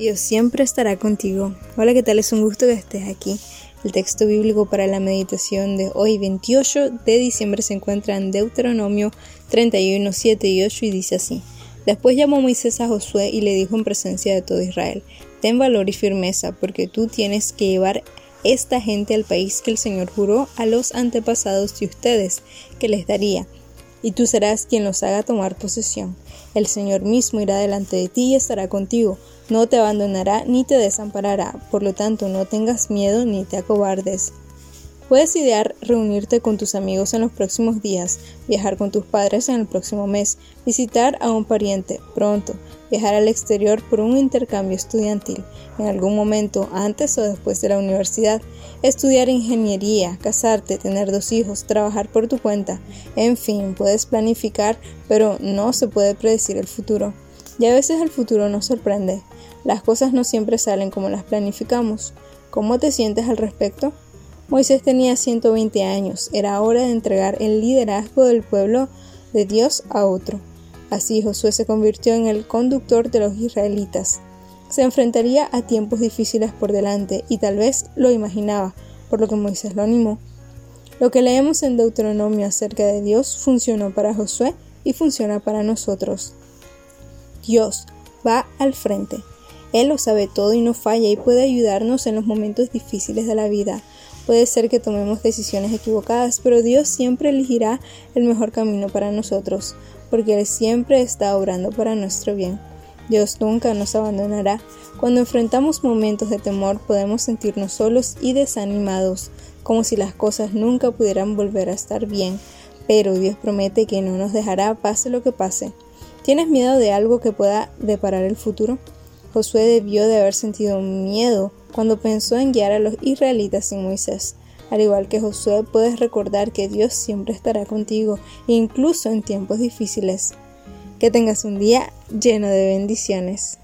Dios siempre estará contigo. Hola, ¿qué tal? Es un gusto que estés aquí. El texto bíblico para la meditación de hoy, 28 de diciembre, se encuentra en Deuteronomio 31, 7 y 8 y dice así. Después llamó Moisés a Josué y le dijo en presencia de todo Israel, Ten valor y firmeza, porque tú tienes que llevar esta gente al país que el Señor juró a los antepasados de ustedes, que les daría y tú serás quien los haga tomar posesión. El Señor mismo irá delante de ti y estará contigo, no te abandonará ni te desamparará, por lo tanto no tengas miedo ni te acobardes. Puedes idear reunirte con tus amigos en los próximos días, viajar con tus padres en el próximo mes, visitar a un pariente pronto, viajar al exterior por un intercambio estudiantil, en algún momento antes o después de la universidad, estudiar ingeniería, casarte, tener dos hijos, trabajar por tu cuenta, en fin, puedes planificar, pero no se puede predecir el futuro. Y a veces el futuro nos sorprende. Las cosas no siempre salen como las planificamos. ¿Cómo te sientes al respecto? Moisés tenía 120 años, era hora de entregar el liderazgo del pueblo de Dios a otro. Así Josué se convirtió en el conductor de los israelitas. Se enfrentaría a tiempos difíciles por delante y tal vez lo imaginaba, por lo que Moisés lo animó. Lo que leemos en Deuteronomio acerca de Dios funcionó para Josué y funciona para nosotros. Dios va al frente. Él lo sabe todo y no falla y puede ayudarnos en los momentos difíciles de la vida. Puede ser que tomemos decisiones equivocadas, pero Dios siempre elegirá el mejor camino para nosotros, porque Él siempre está obrando para nuestro bien. Dios nunca nos abandonará. Cuando enfrentamos momentos de temor podemos sentirnos solos y desanimados, como si las cosas nunca pudieran volver a estar bien, pero Dios promete que no nos dejará pase lo que pase. ¿Tienes miedo de algo que pueda deparar el futuro? Josué debió de haber sentido miedo cuando pensó en guiar a los israelitas sin Moisés. Al igual que Josué, puedes recordar que Dios siempre estará contigo, incluso en tiempos difíciles. Que tengas un día lleno de bendiciones.